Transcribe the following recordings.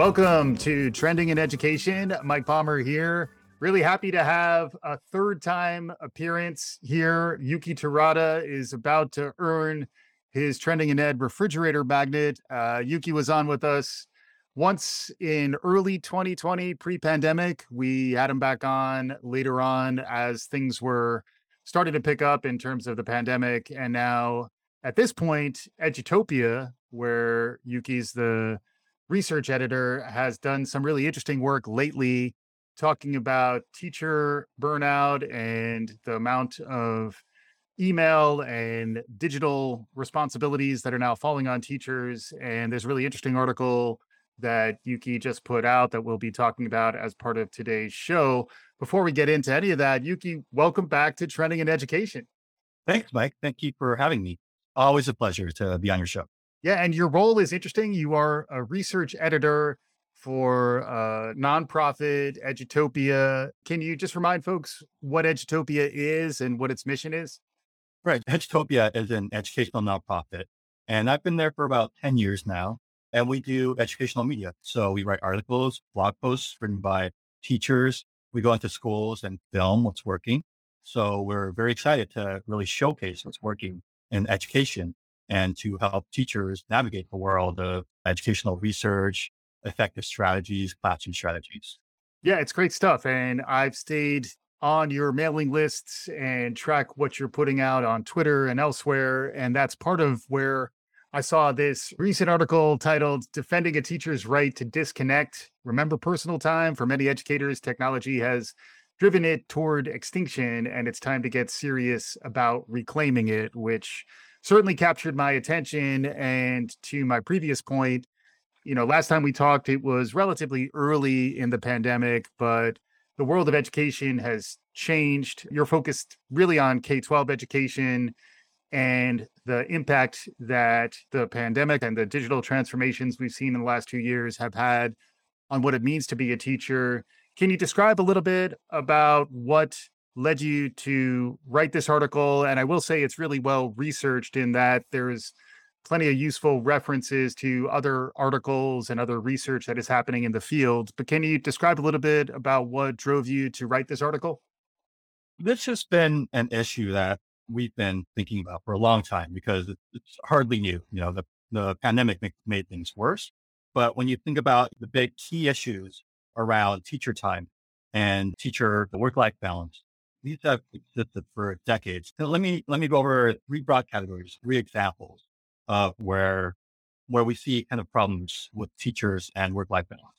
Welcome to Trending in Education. Mike Palmer here. Really happy to have a third time appearance here. Youki Terada is about to earn his Trending in Ed refrigerator magnet. Uh, Youki was on with us once in early 2020, pre pandemic. We had him back on later on as things were starting to pick up in terms of the pandemic. And now at this point, Edutopia, where Youki's the research editor, has done some really interesting work lately talking about teacher burnout and the amount of email and digital responsibilities that are now falling on teachers. And there's a really interesting article that Youki just put out that we'll be talking about as part of today's show. Before we get into any of that, Youki, welcome back to Trending in Education. Thanks, Mike. Thank you for having me. Always a pleasure to be on your show. Yeah, and your role is interesting. You are a research editor for uh, nonprofit Edutopia. Can you just remind folks what Edutopia is and what its mission is? Right. Edutopia is an educational nonprofit, and I've been there for about 10 years now. And we do educational media. So we write articles, blog posts written by teachers. We go into schools and film what's working. So we're very excited to really showcase what's working in education and to help teachers navigate the world of educational research, effective strategies, classroom strategies. Yeah, it's great stuff. And I've stayed on your mailing lists and track what you're putting out on Twitter and elsewhere. And that's part of where I saw this recent article titled Defending a Teacher's Right to Disconnect. Remember personal time? For many educators, technology has driven it toward extinction, and it's time to get serious about reclaiming it, which certainly captured my attention. And to my previous point, you know, last time we talked, it was relatively early in the pandemic, but the world of education has changed. You're focused really on K 12 education and the impact that the pandemic and the digital transformations we've seen in the last two years have had on what it means to be a teacher. Can you describe a little bit about what led you to write this article? And I will say it's really well researched in that there's plenty of useful references to other articles and other research that is happening in the field. But can you describe a little bit about what drove you to write this article? This has been an issue that we've been thinking about for a long time because it's hardly new. You know, the, the pandemic make, made things worse. But when you think about the big key issues around teacher time and teacher work life balance, these have existed for decades. So let me let me go over three broad categories, three examples of where where we see kind of problems with teachers and work life balance.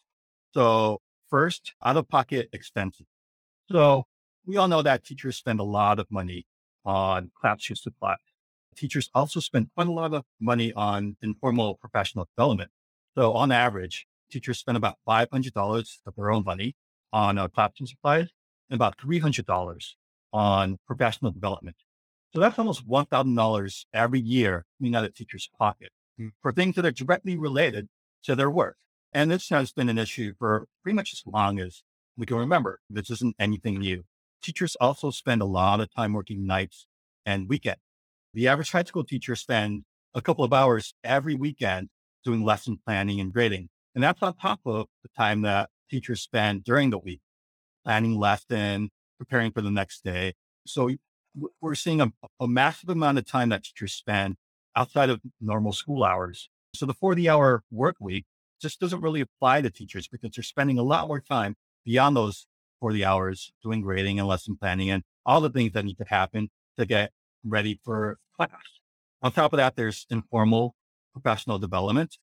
So first, out of pocket expenses. So we all know that teachers spend a lot of money on classroom supply. Teachers also spend quite a lot of money on informal professional development. So on average, teachers spend about $500 of their own money on uh, classroom supplies and about $300 on professional development. So that's almost $1,000 every year coming out of teacher's pocket mm. for things that are directly related to their work. And this has been an issue for pretty much as long as we can remember. This isn't anything new teachers also spend a lot of time working nights and weekends. The average high school teacher spends a couple of hours every weekend doing lesson planning and grading. And that's on top of the time that teachers spend during the week, planning lesson, preparing for the next day. So we're seeing a, a massive amount of time that teachers spend outside of normal school hours. So the 40 hour work week just doesn't really apply to teachers because they're spending a lot more time beyond those 40 hours doing grading and lesson planning and all the things that need to happen to get ready for class. On top of that, there's informal professional development.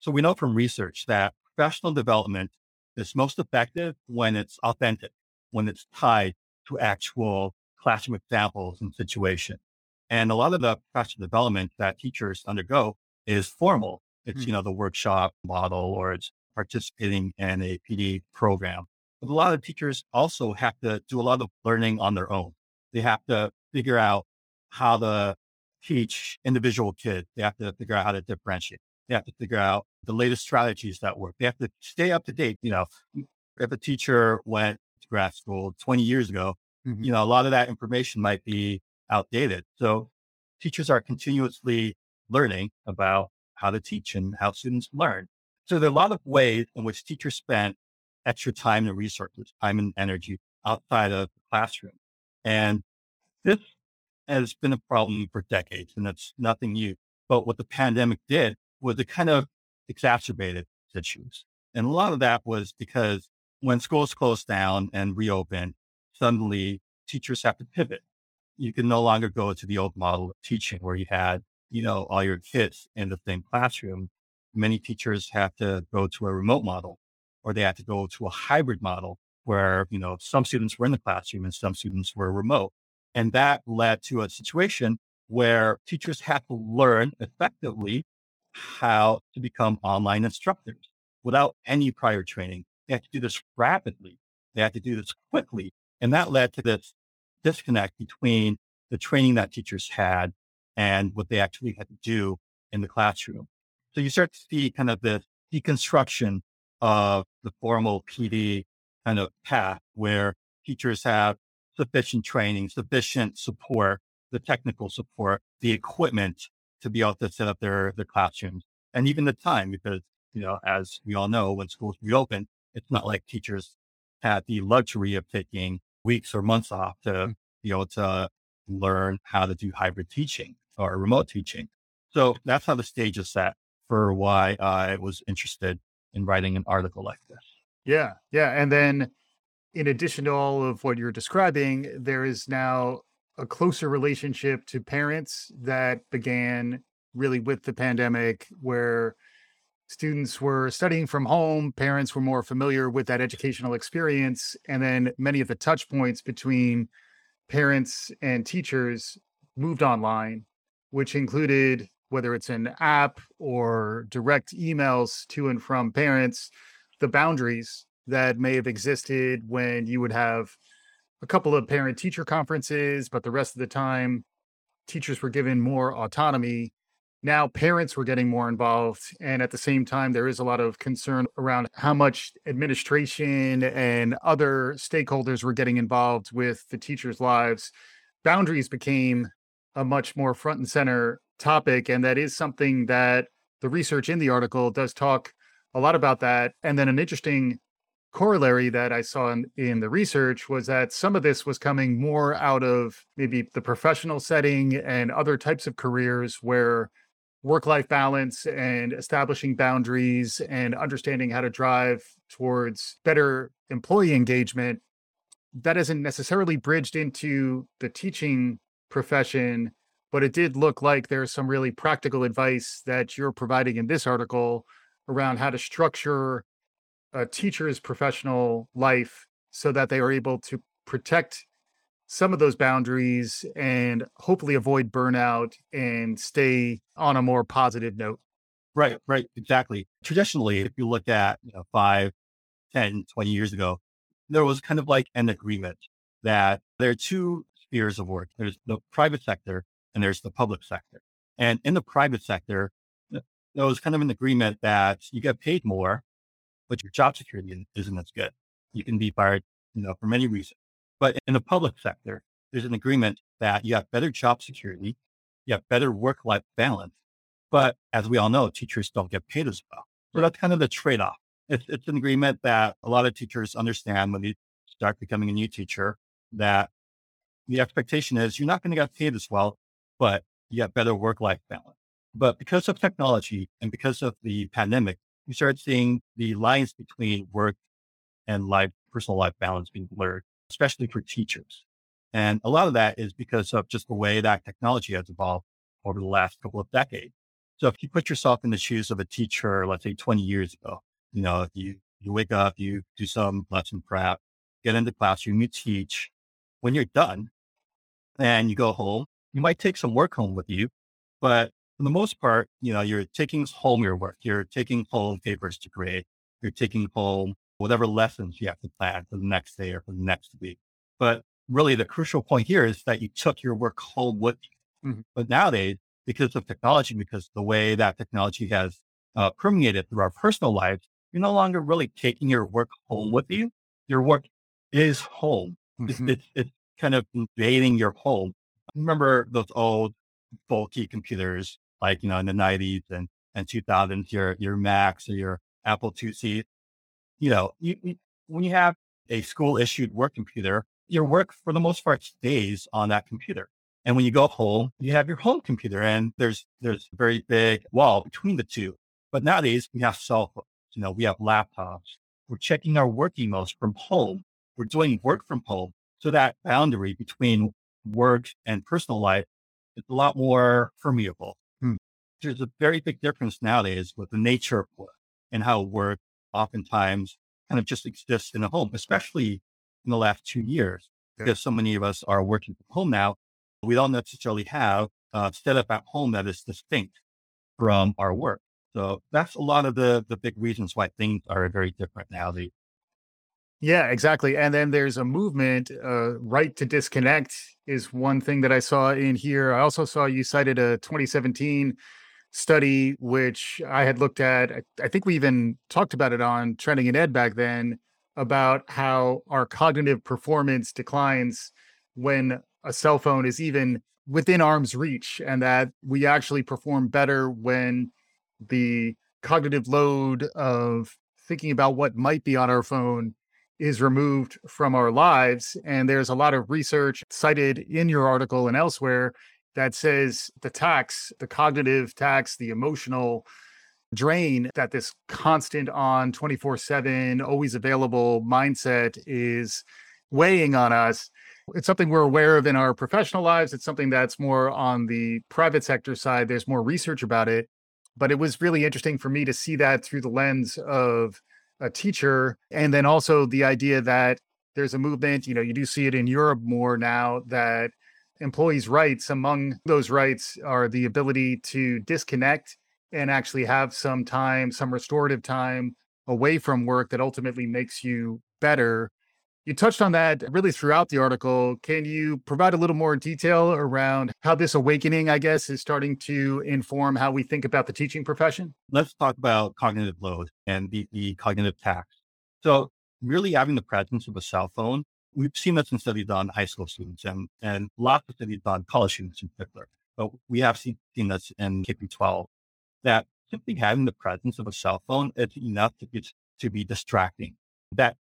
So we know from research that professional development is most effective when it's authentic, when it's tied to actual classroom examples and situations. And a lot of the professional development that teachers undergo is formal. It's, mm-hmm. you know, the workshop model or it's participating in a PD program. But a lot of teachers also have to do a lot of learning on their own. They have to figure out how to teach individual kids. They have to figure out how to differentiate. They have to figure out the latest strategies that work. They have to stay up to date. You know, if a teacher went to grad school 20 years ago, mm-hmm. you know, a lot of that information might be outdated. So teachers are continuously learning about how to teach and how students learn. So there are a lot of ways in which teachers spend extra time and resources, time and energy outside of the classroom. And this has been a problem for decades and it's nothing new. But what the pandemic did was it kind of exacerbated issues. And a lot of that was because when schools closed down and reopened, suddenly teachers have to pivot. You can no longer go to the old model of teaching where you had, you know, all your kids in the same classroom. Many teachers have to go to a remote model or they have to go to a hybrid model where, you know, some students were in the classroom and some students were remote. And that led to a situation where teachers had to learn effectively how to become online instructors without any prior training. They had to do this rapidly. They had to do this quickly. And that led to this disconnect between the training that teachers had and what they actually had to do in the classroom. So you start to see kind of the deconstruction of the formal PD kind of path where teachers have sufficient training, sufficient support, the technical support, the equipment to be able to set up their, their classrooms and even the time because, you know, as we all know, when schools reopen, it's not like teachers had the luxury of taking weeks or months off to mm. be able to learn how to do hybrid teaching or remote teaching. So that's how the stage is set for why I was interested in writing an article like this. Yeah. Yeah. And then in addition to all of what you're describing, there is now a closer relationship to parents that began really with the pandemic, where students were studying from home, parents were more familiar with that educational experience, and then many of the touch points between parents and teachers moved online, which included whether it's an app or direct emails to and from parents, the boundaries that may have existed when you would have a couple of parent teacher conferences, but the rest of the time, teachers were given more autonomy. Now, parents were getting more involved. And at the same time, there is a lot of concern around how much administration and other stakeholders were getting involved with the teachers' lives. Boundaries became a much more front and center topic. And that is something that the research in the article does talk a lot about that. And then an interesting corollary that I saw in, in the research was that some of this was coming more out of maybe the professional setting and other types of careers where work life balance and establishing boundaries and understanding how to drive towards better employee engagement that isn't necessarily bridged into the teaching profession but it did look like there's some really practical advice that you're providing in this article around how to structure a teacher's professional life so that they are able to protect some of those boundaries and hopefully avoid burnout and stay on a more positive note. Right, right, exactly. Traditionally, if you look at you know, 5, 10, 20 years ago, there was kind of like an agreement that there are two spheres of work. There's the private sector and there's the public sector. And in the private sector, there was kind of an agreement that you get paid more but your job security isn't as good. You can be fired, you know, for many reasons. But in the public sector, there's an agreement that you have better job security, you have better work-life balance. But as we all know, teachers don't get paid as well. So that's kind of the trade-off. It's, it's an agreement that a lot of teachers understand when they start becoming a new teacher that the expectation is you're not going to get paid as well, but you have better work-life balance. But because of technology and because of the pandemic, you start seeing the lines between work and life, personal life balance being blurred, especially for teachers. And a lot of that is because of just the way that technology has evolved over the last couple of decades. So if you put yourself in the shoes of a teacher, let's say 20 years ago, you know, you, you wake up, you do some lesson prep, get into classroom, you teach. When you're done and you go home, you might take some work home with you, but for the most part, you know, you're taking home your work, you're taking home papers to create, you're taking home whatever lessons you have to plan for the next day or for the next week. But really, the crucial point here is that you took your work home with you. Mm-hmm. But nowadays, because of technology, because the way that technology has uh, permeated through our personal lives, you're no longer really taking your work home with you. Your work is home. Mm-hmm. It's, it's, it's kind of invading your home. Remember those old bulky computers like, you know, in the nineties and, and 2000s, your, your Macs or your Apple IIc. You know, you, you, when you have a school issued work computer, your work for the most part stays on that computer. And when you go home, you have your home computer and there's, there's a very big wall between the two. But nowadays we have cell phones, you know, we have laptops. We're checking our work emails from home. We're doing work from home. So that boundary between work and personal life is a lot more permeable. There's a very big difference nowadays with the nature of work and how work oftentimes kind of just exists in a home, especially in the last two years, yeah. because so many of us are working from home now. We don't necessarily have a setup at home that is distinct from our work. So that's a lot of the the big reasons why things are very different now. yeah, exactly. And then there's a movement, uh, right to disconnect is one thing that I saw in here. I also saw you cited a 2017 study, which I had looked at. I, I think we even talked about it on Trending in Ed back then about how our cognitive performance declines when a cell phone is even within arm's reach, and that we actually perform better when the cognitive load of thinking about what might be on our phone is removed from our lives. And there's a lot of research cited in your article and elsewhere that says the tax, the cognitive tax, the emotional drain that this constant on 24 7, always available mindset is weighing on us. It's something we're aware of in our professional lives. It's something that's more on the private sector side. There's more research about it. But it was really interesting for me to see that through the lens of a teacher. And then also the idea that there's a movement, you know, you do see it in Europe more now that employees' rights, among those rights are the ability to disconnect and actually have some time, some restorative time away from work that ultimately makes you better. You touched on that really throughout the article. Can you provide a little more detail around how this awakening, I guess, is starting to inform how we think about the teaching profession? Let's talk about cognitive load and the, the cognitive tax. So, merely having the presence of a cell phone we've seen this in studies on high school students and, and lots of studies on college students in particular. But we have seen, seen this in K 12 that simply having the presence of a cell phone is enough to be, to be distracting. That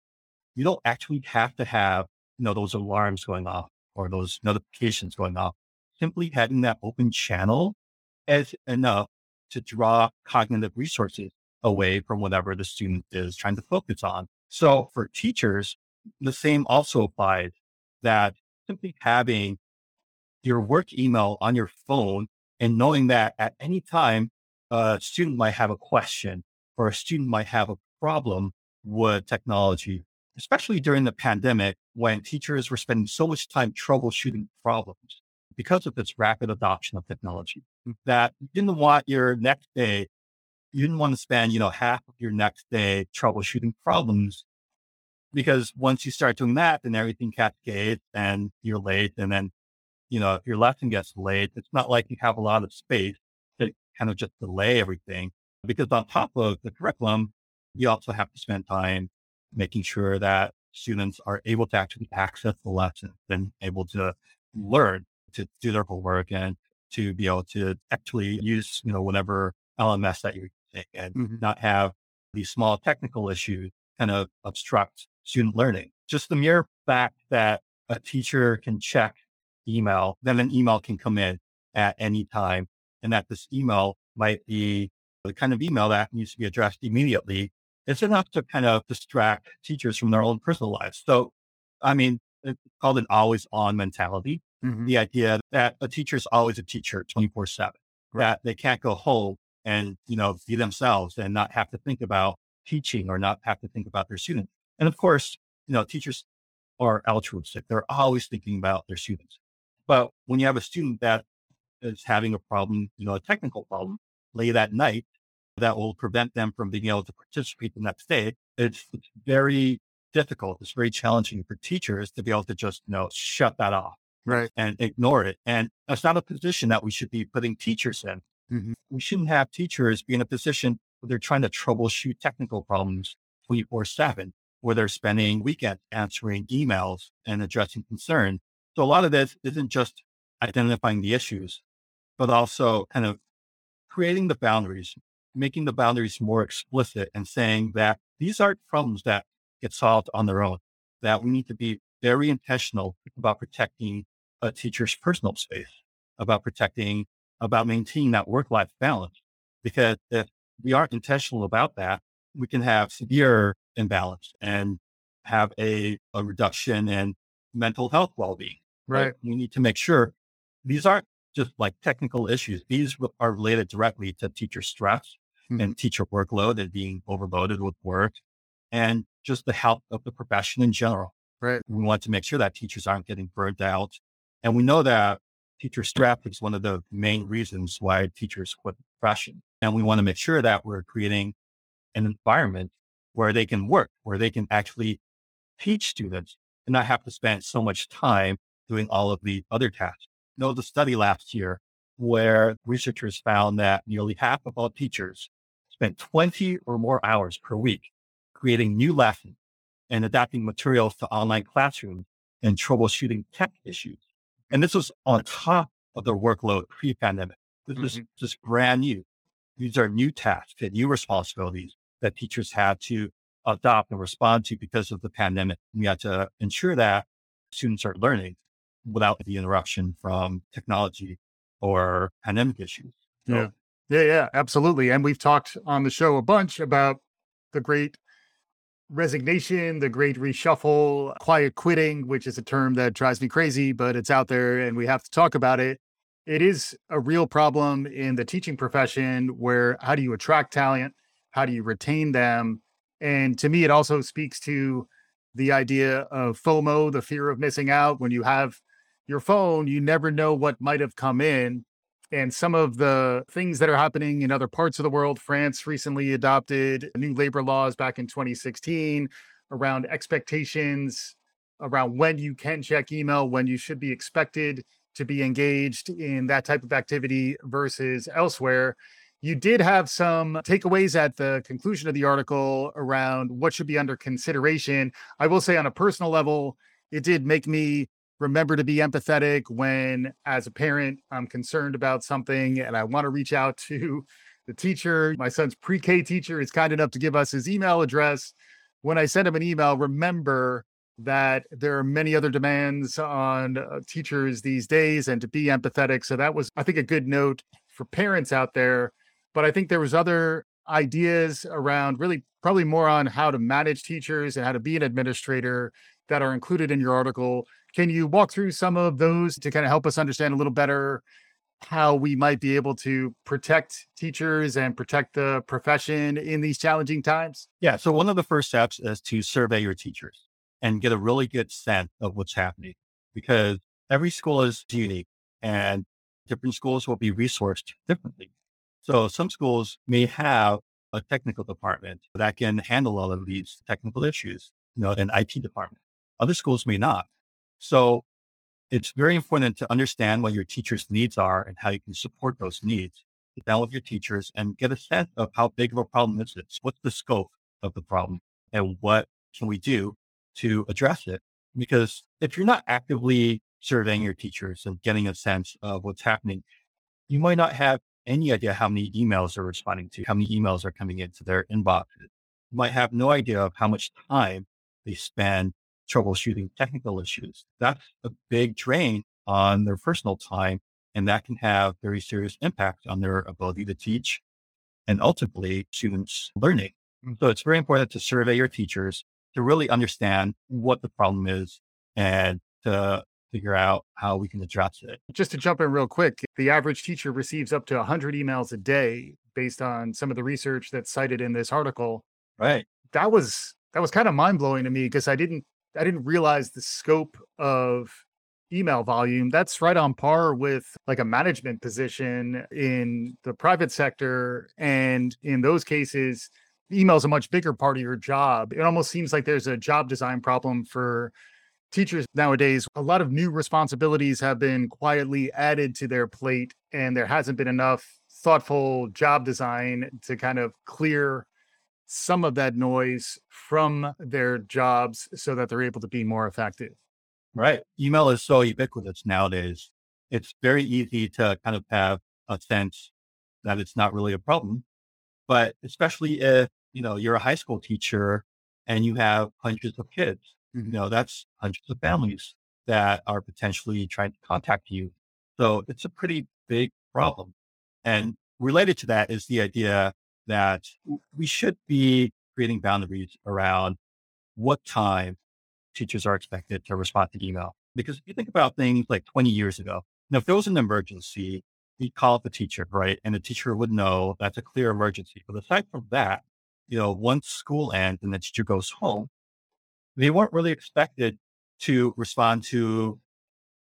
you don't actually have to have, you know, those alarms going off or those notifications going off. Simply having that open channel is enough to draw cognitive resources away from whatever the student is trying to focus on. So for teachers, the same also applies that simply having your work email on your phone and knowing that at any time a student might have a question or a student might have a problem with technology, especially during the pandemic when teachers were spending so much time troubleshooting problems because of this rapid adoption of technology mm. that you didn't want your next day, you didn't want to spend, you know, half of your next day troubleshooting problems because once you start doing that, then everything cascades and you're late. And then, you know, if your lesson gets late, it's not like you have a lot of space to kind of just delay everything. Because on top of the curriculum, you also have to spend time making sure that students are able to actually access the lesson and able to learn to do their homework and to be able to actually use, you know, whatever LMS that you're using and mm-hmm. not have these small technical issues kind of obstruct student learning. Just the mere fact that a teacher can check email, then an email can come in at any time, and that this email might be the kind of email that needs to be addressed immediately. It's enough to kind of distract teachers from their own personal lives. So, I mean, it's called an always on mentality. Mm-hmm. The idea that a teacher is always a teacher 24 seven, that they can't go home and, you know, be themselves and not have to think about teaching or not have to think about their students. And of course, you know, teachers are altruistic. They're always thinking about their students. But when you have a student that is having a problem, you know, a technical problem late at night that will prevent them from being able to participate the next day, it's, it's very difficult. It's very challenging for teachers to be able to just, you know, shut that off. Right. And ignore it. And that's not a position that we should be putting teachers in. Mm-hmm. We shouldn't have teachers be in a position where they're trying to troubleshoot technical problems 24 7 where they're spending weekends answering emails and addressing concerns. So a lot of this isn't just identifying the issues, but also kind of creating the boundaries making the boundaries more explicit and saying that these aren't problems that get solved on their own, that we need to be very intentional about protecting a teacher's personal space, about protecting, about maintaining that work life balance. Because if we aren't intentional about that, we can have severe imbalance and have a, a reduction in mental health well being. Right. right. We need to make sure these aren't just like technical issues. These are related directly to teacher stress mm-hmm. and teacher workload and being overloaded with work and just the health of the profession in general. Right. We want to make sure that teachers aren't getting burnt out. And we know that teacher stress is one of the main reasons why teachers quit the profession. And we want to make sure that we're creating an environment where they can work, where they can actually teach students and not have to spend so much time doing all of the other tasks. There was a study last year where researchers found that nearly half of all teachers spent 20 or more hours per week creating new lessons and adapting materials to online classrooms and troubleshooting tech issues. And this was on top of their workload pre-pandemic. This mm-hmm. is just brand new. These are new tasks and new responsibilities that teachers had to adopt and respond to because of the pandemic. We had to ensure that students are learning without the interruption from technology or pandemic issues. So, yeah. Yeah, yeah, absolutely. And we've talked on the show a bunch about the great resignation, the great reshuffle, quiet quitting, which is a term that drives me crazy, but it's out there and we have to talk about it. It is a real problem in the teaching profession where how do you attract talent? How do you retain them? And to me, it also speaks to the idea of FOMO, the fear of missing out. When you have your phone, you never know what might have come in. And some of the things that are happening in other parts of the world, France recently adopted new labor laws back in 2016 around expectations around when you can check email, when you should be expected to be engaged in that type of activity versus elsewhere you did have some takeaways at the conclusion of the article around what should be under consideration. I will say, on a personal level, it did make me remember to be empathetic when, as a parent, I'm concerned about something and I want to reach out to the teacher. My son's pre K teacher is kind enough to give us his email address. When I send him an email, remember that there are many other demands on uh, teachers these days and to be empathetic. So that was, I think, a good note for parents out there but I think there was other ideas around really probably more on how to manage teachers and how to be an administrator that are included in your article. Can you walk through some of those to kind of help us understand a little better how we might be able to protect teachers and protect the profession in these challenging times? Yeah. So, one of the first steps is to survey your teachers and get a really good sense of what's happening because every school is unique and different schools will be resourced differently. So some schools may have a technical department that can handle all of these technical issues, you know, an IT department. Other schools may not. So it's very important to understand what your teacher's needs are and how you can support those needs. Sit down with your teachers and get a sense of how big of a problem is this? What's the scope of the problem and what can we do to address it? Because if you're not actively surveying your teachers and getting a sense of what's happening, you might not have any idea how many emails they're responding to, how many emails are coming into their inbox. You might have no idea of how much time they spend troubleshooting technical issues. That's a big drain on their personal time. And that can have very serious impact on their ability to teach and ultimately students learning. Mm. So it's very important to survey your teachers to really understand what the problem is and to figure out how we can address it. Just to jump in real quick, the average teacher receives up to 100 emails a day based on some of the research that's cited in this article. Right. That was that was kind of mind-blowing to me because I didn't I didn't realize the scope of email volume. That's right on par with like a management position in the private sector and in those cases email is a much bigger part of your job. It almost seems like there's a job design problem for teachers nowadays, a lot of new responsibilities have been quietly added to their plate, and there hasn't been enough thoughtful job design to kind of clear some of that noise from their jobs so that they're able to be more effective. Right. Email is so ubiquitous nowadays. It's very easy to kind of have a sense that it's not really a problem. But especially if, you know, you're a high school teacher and you have hundreds of kids. Mm-hmm. you know, that's hundreds of families that are potentially trying to contact you. So it's a pretty big problem. And related to that is the idea that we should be creating boundaries around what time teachers are expected to respond to email. Because if you think about things like 20 years ago, now if there was an emergency, you'd call up the teacher, right? And the teacher would know that's a clear emergency. But aside from that, you know, once school ends and the teacher goes home, they weren't really expected to respond to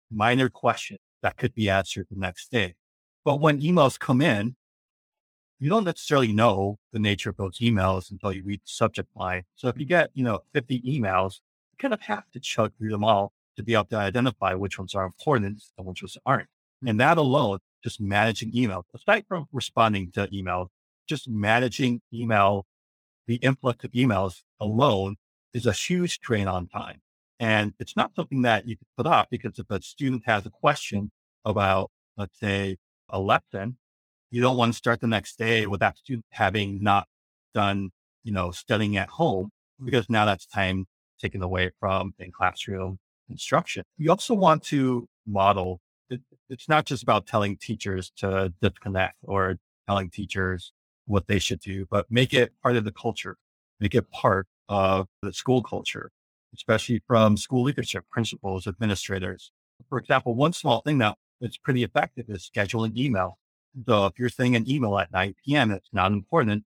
minor questions that could be answered the next day. But when emails come in, you don't necessarily know the nature of those emails until you read the subject line. So if you get, you know, 50 emails, you kind of have to chug through them all to be able to identify which ones are important and which ones aren't. And that alone, just managing email, aside from responding to email, just managing email, the influx of emails alone is a huge drain on time. And it's not something that you can put off because if a student has a question about, let's say, a lesson, you don't want to start the next day with that student having not done, you know, studying at home because now that's time taken away from in classroom instruction. You also want to model. It, it's not just about telling teachers to disconnect or telling teachers what they should do, but make it part of the culture, make it part of the school culture, especially from school leadership, principals, administrators. For example, one small thing that is pretty effective is scheduling email. So if you're sending an email at 9 p.m., it's not important.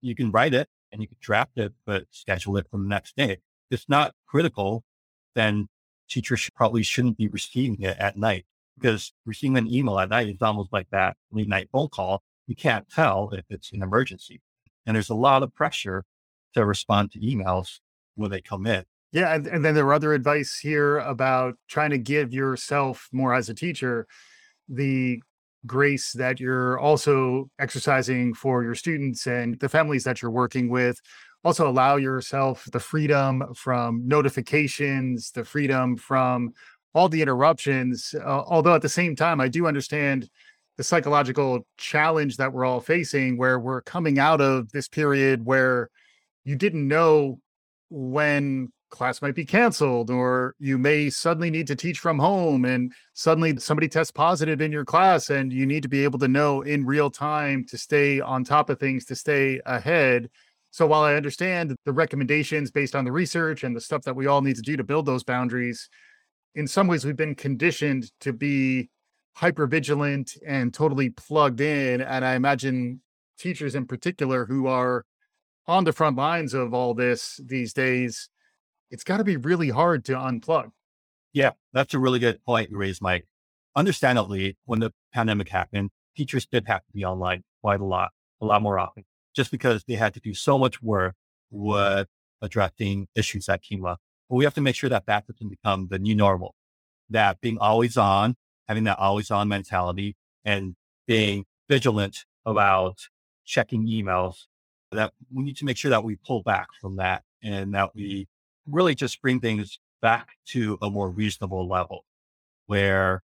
You can write it and you can draft it, but schedule it for the next day. If it's not critical, then teachers should, probably shouldn't be receiving it at night because receiving an email at night is almost like that late night phone call. You can't tell if it's an emergency. And there's a lot of pressure to respond to emails when they come in. Yeah. And, and then there are other advice here about trying to give yourself more as a teacher the grace that you're also exercising for your students and the families that you're working with. Also, allow yourself the freedom from notifications, the freedom from all the interruptions. Uh, although at the same time, I do understand the psychological challenge that we're all facing, where we're coming out of this period where you didn't know when class might be canceled or you may suddenly need to teach from home and suddenly somebody tests positive in your class and you need to be able to know in real time to stay on top of things to stay ahead. So while i understand the recommendations based on the research and the stuff that we all need to do to build those boundaries in some ways we've been conditioned to be hyper vigilant and totally plugged in and i imagine teachers in particular who are on the front lines of all this these days it's got to be really hard to unplug. Yeah, that's a really good point you raised, Mike. Understandably, when the pandemic happened, teachers did have to be online quite a lot, a lot more often, just because they had to do so much work with addressing issues that came up. But we have to make sure that that doesn't become the new normal, that being always on, having that always on mentality and being vigilant about checking emails, that we need to make sure that we pull back from that and that mm-hmm. we really just bring things back to a more reasonable level where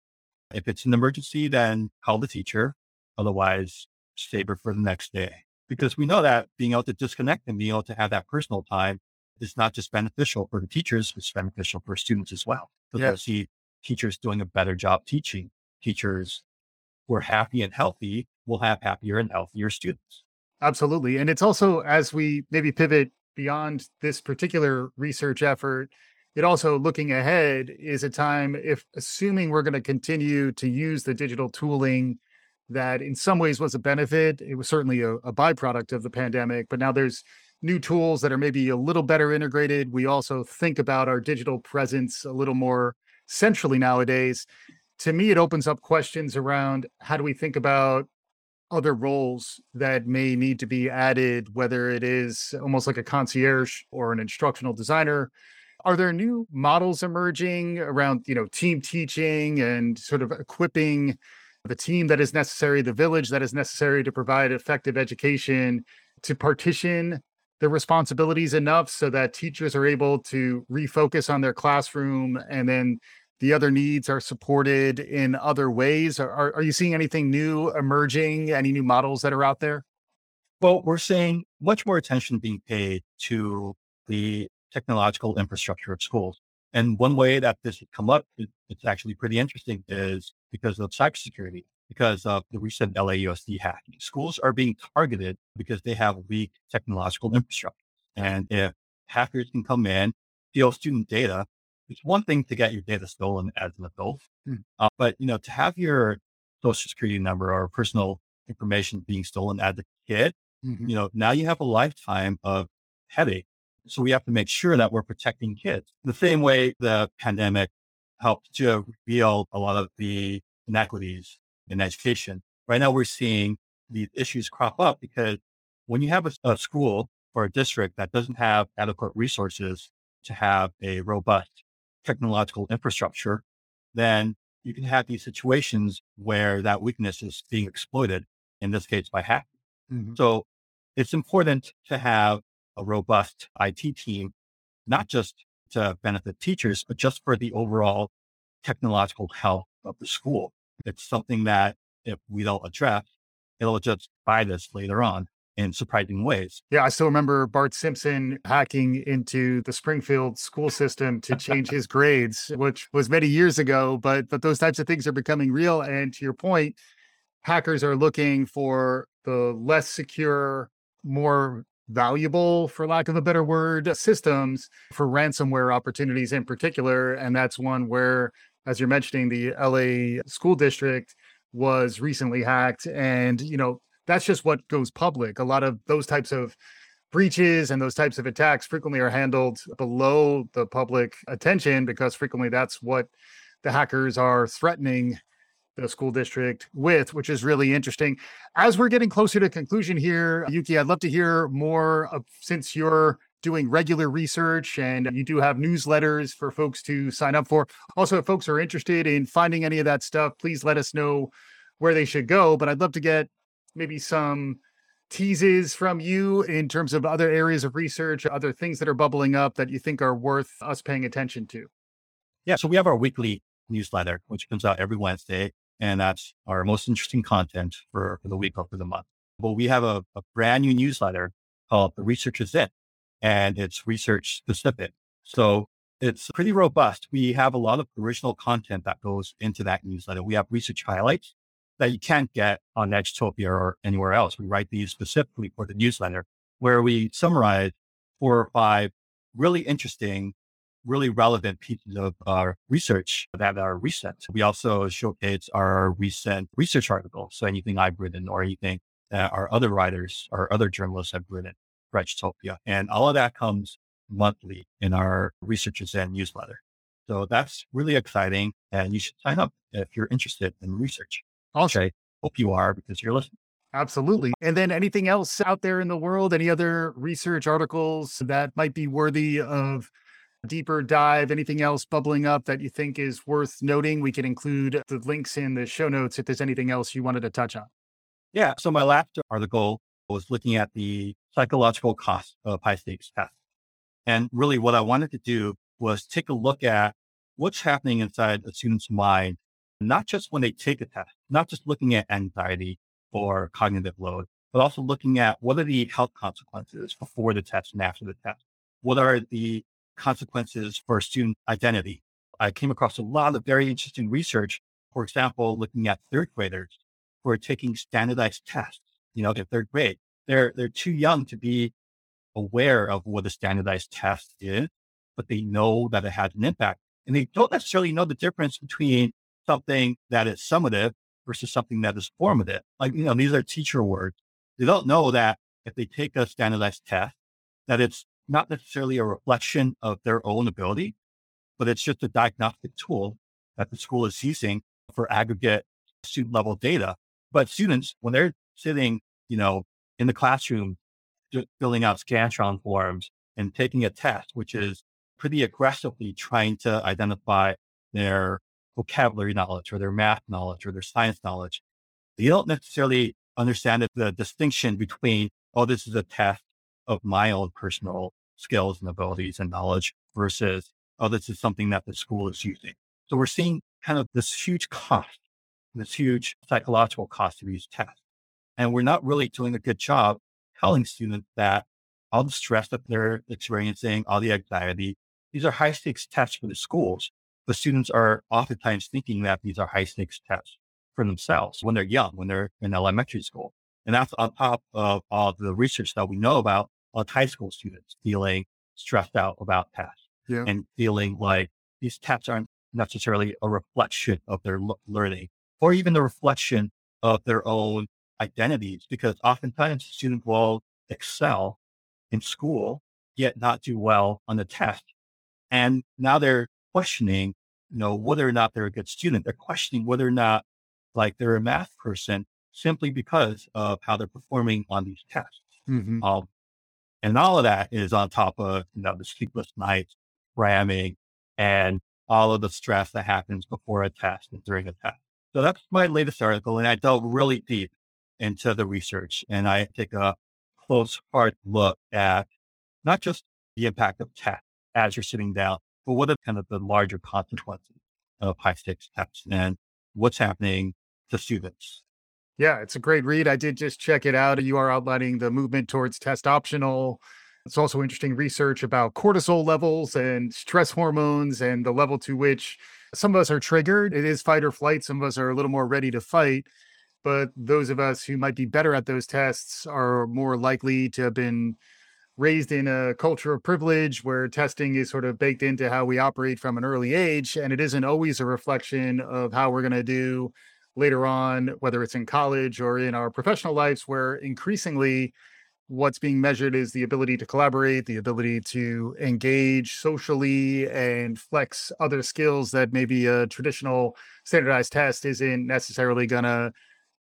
if it's an emergency, then call the teacher. Otherwise, save it for the next day. Because we know that being able to disconnect and being able to have that personal time is not just beneficial for the teachers, it's beneficial for students as well. Because yeah. see teachers doing a better job teaching. Teachers who are happy and healthy will have happier and healthier students. Absolutely. And it's also as we maybe pivot beyond this particular research effort, it also looking ahead is a time if assuming we're going to continue to use the digital tooling that in some ways was a benefit it was certainly a, a, byproduct of the pandemic but now there's new tools that are maybe a little better integrated we also think about our digital presence a little more centrally nowadays to me it opens up questions around how do we think about other roles that may need to be added, whether it is almost like a concierge or an instructional designer. Are there new models emerging around, you know, team teaching and sort of equipping the team that is necessary, the village that is necessary to provide effective education, to partition the responsibilities enough so that teachers are able to refocus on their classroom and then the other needs are supported in other ways? Are, are you seeing anything new emerging? Any new models that are out there? Well, we're seeing much more attention being paid to the technological infrastructure of schools. And one way that this has come up, it's actually pretty interesting, is because of cybersecurity, because of the recent LAUSD hacking. Schools are being targeted because they have weak technological infrastructure. And if hackers can come in, steal student data, it's one thing to get your data stolen as an adult, hmm. uh, but you know, to have your social security number or personal information being stolen as a kid, mm-hmm. you know, now you have a lifetime of headache so we have to make sure that we're protecting kids. The same way the pandemic helped to reveal a lot of the inequities in education. Right now, we're seeing these issues crop up because when you have a, a school or a district that doesn't have adequate resources to have a robust technological infrastructure, then you can have these situations where that weakness is being exploited, in this case by hacking. Mm-hmm. So it's important to have a robust IT team, not just to benefit teachers, but just for the overall technological health of the school. It's something that if we don't address, it'll just bite us later on in surprising ways. Yeah, I still remember Bart Simpson hacking into the Springfield school system to change his grades, which was many years ago, but but those types of things are becoming real and to your point, hackers are looking for the less secure, more valuable, for lack of a better word, systems for ransomware opportunities in particular. And that's one where, as you're mentioning, the LA school district was recently hacked. And, you know, that's just what goes public. A lot of those types of breaches and those types of attacks frequently are handled below the public attention because frequently that's what the hackers are threatening the school district with, which is really interesting. As we're getting closer to conclusion here, Youki, I'd love to hear more of, since you're doing regular research and you do have newsletters for folks to sign up for. Also, if folks are interested in finding any of that stuff, please let us know where they should go. But I'd love to get maybe some teases from you in terms of other areas of research, other things that are bubbling up that you think are worth us paying attention to. Yeah, so we have our weekly newsletter, which comes out every Wednesday and that's our most interesting content for, for the week or for the month. But we have a, a brand new newsletter called The Research is In, and it's research specific. So it's pretty robust. We have a lot of original content that goes into that newsletter. We have research highlights that you can't get on Edutopia or anywhere else. We write these specifically for the newsletter where we summarize four or five really interesting really relevant pieces of our research that are recent. We also showcase our recent research articles. So anything I've written or anything that our other writers or other journalists have written for Edutopia. And all of that comes monthly in our Research and newsletter. So that's really exciting. And you should sign up if you're interested in research. Also, I hope you are because you're listening. Absolutely. And then anything else out there in the world, any other research articles that might be worthy of deeper dive, anything else bubbling up that you think is worth noting, we can include the links in the show notes if there's anything else you wanted to touch on. Yeah. So my last article was looking at the psychological cost of high stakes tests. And really what I wanted to do was take a look at what's happening inside a student's mind, not just when they take a test, not just looking at anxiety or cognitive load, but also looking at what are the health consequences before the test and after the test? What are the consequences for student identity. I came across a lot of very interesting research, for example, looking at third graders who are taking standardized tests, you know, in third grade. They're, they're too young to be aware of what a standardized test is, but they know that it has an impact. And they don't necessarily know the difference between something that is summative versus something that is formative. Like, you know, these are teacher words. They don't know that if they take a standardized test, that it's not necessarily a reflection of their own ability, but it's just a diagnostic tool that the school is using for aggregate student level data. But students, when they're sitting, you know, in the classroom, just filling out Scantron forms and taking a test, which is pretty aggressively trying to identify their vocabulary knowledge or their math knowledge or their science knowledge, they don't necessarily understand the distinction between, oh, this is a test of my own personal skills and abilities and knowledge versus, oh, this is something that the school is using. So we're seeing kind of this huge cost, this huge psychological cost of these tests. And we're not really doing a good job telling students that all the stress that they're experiencing, all the anxiety, these are high stakes tests for the schools. The students are oftentimes thinking that these are high stakes tests for themselves when they're young, when they're in elementary school. And that's on top of all the research that we know about on high school students feeling stressed out about tests yeah. and feeling like these tests aren't necessarily a reflection of their learning or even the reflection of their own identities, because oftentimes students will excel in school, yet not do well on the test. And now they're questioning, know, whether or not they're a good student. They're questioning whether or not like they're a math person simply because of how they're performing on these tests. Mm-hmm. Um, and all of that is on top of, you know, the sleepless nights, cramming, and all of the stress that happens before a test and during a test. So that's my latest article. And I dove really deep into the research and I take a close, hard look at not just the impact of tech as you're sitting down, but what are kind of the larger consequences of high stakes tests and what's happening to students. Yeah, it's a great read. I did just check it out. You are outlining the movement towards test optional. It's also interesting research about cortisol levels and stress hormones and the level to which some of us are triggered. It is fight or flight. Some of us are a little more ready to fight. But those of us who might be better at those tests are more likely to have been raised in a culture of privilege where testing is sort of baked into how we operate from an early age. And it isn't always a reflection of how we're going to do later on, whether it's in college or in our professional lives, where increasingly what's being measured is the ability to collaborate, the ability to engage socially and flex other skills that maybe a traditional standardized test isn't necessarily going to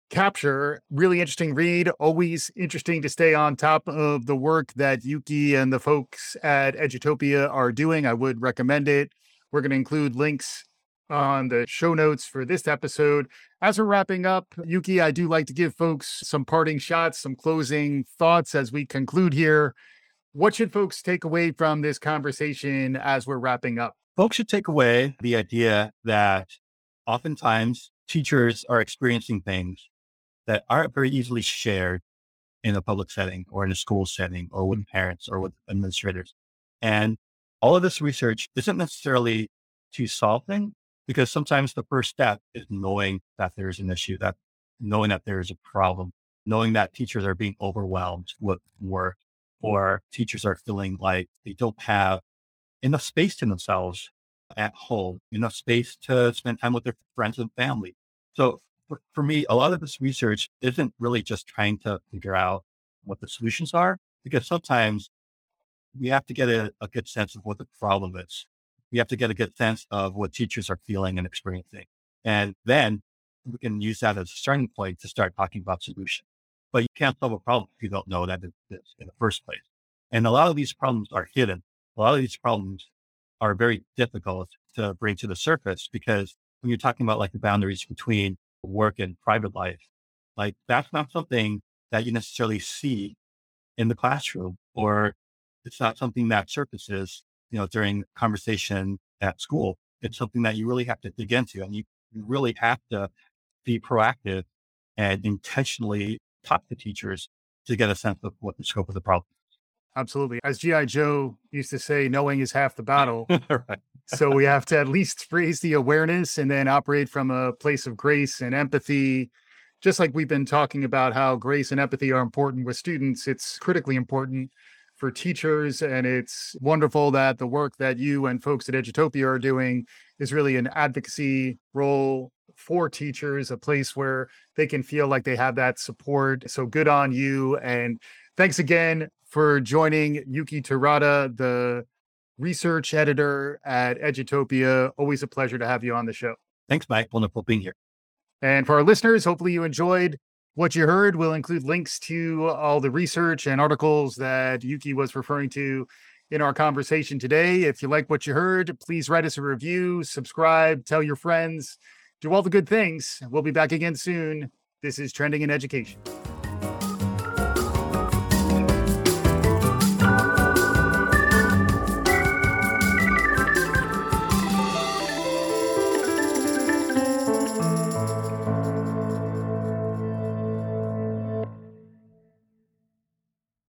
capture. Really interesting read. Always interesting to stay on top of the work that Youki and the folks at Edutopia are doing. I would recommend it. We're going to include links on the show notes for this episode. As we're wrapping up, Youki, I do like to give folks some parting shots, some closing thoughts as we conclude here. What should folks take away from this conversation as we're wrapping up? Folks should take away the idea that oftentimes teachers are experiencing things that aren't very easily shared in a public setting or in a school setting or with mm. parents or with administrators. And all of this research isn't necessarily to solve things because sometimes the first step is knowing that there's an issue, that knowing that there's a problem, knowing that teachers are being overwhelmed with work or teachers are feeling like they don't have enough space to themselves at home, enough space to spend time with their friends and family. So for, for me, a lot of this research isn't really just trying to figure out what the solutions are, because sometimes we have to get a, a good sense of what the problem is. We have to get a good sense of what teachers are feeling and experiencing. And then we can use that as a starting point to start talking about solutions. But you can't solve a problem if you don't know that it exists in the first place. And a lot of these problems are hidden. A lot of these problems are very difficult to bring to the surface because when you're talking about like the boundaries between work and private life. Like that's not something that you necessarily see in the classroom, or it's not something that surfaces, you know, during conversation at school. It's something that you really have to dig into and you, you really have to be proactive and intentionally talk to teachers to get a sense of what the scope of the problem. Absolutely. As G.I. Joe used to say, knowing is half the battle. right so we have to at least raise the awareness and then operate from a place of grace and empathy. Just like we've been talking about how grace and empathy are important with students, it's critically important for teachers. And it's wonderful that the work that you and folks at Edutopia are doing is really an advocacy role for teachers, a place where they can feel like they have that support. So good on you. And thanks again for joining Youki Terada, the research editor at Edutopia. Always a pleasure to have you on the show. Thanks, Mike. Wonderful being here. And for our listeners, hopefully you enjoyed what you heard. We'll include links to all the research and articles that Youki was referring to in our conversation today. If you like what you heard, please write us a review, subscribe, tell your friends, do all the good things. We'll be back again soon. This is Trending in Education.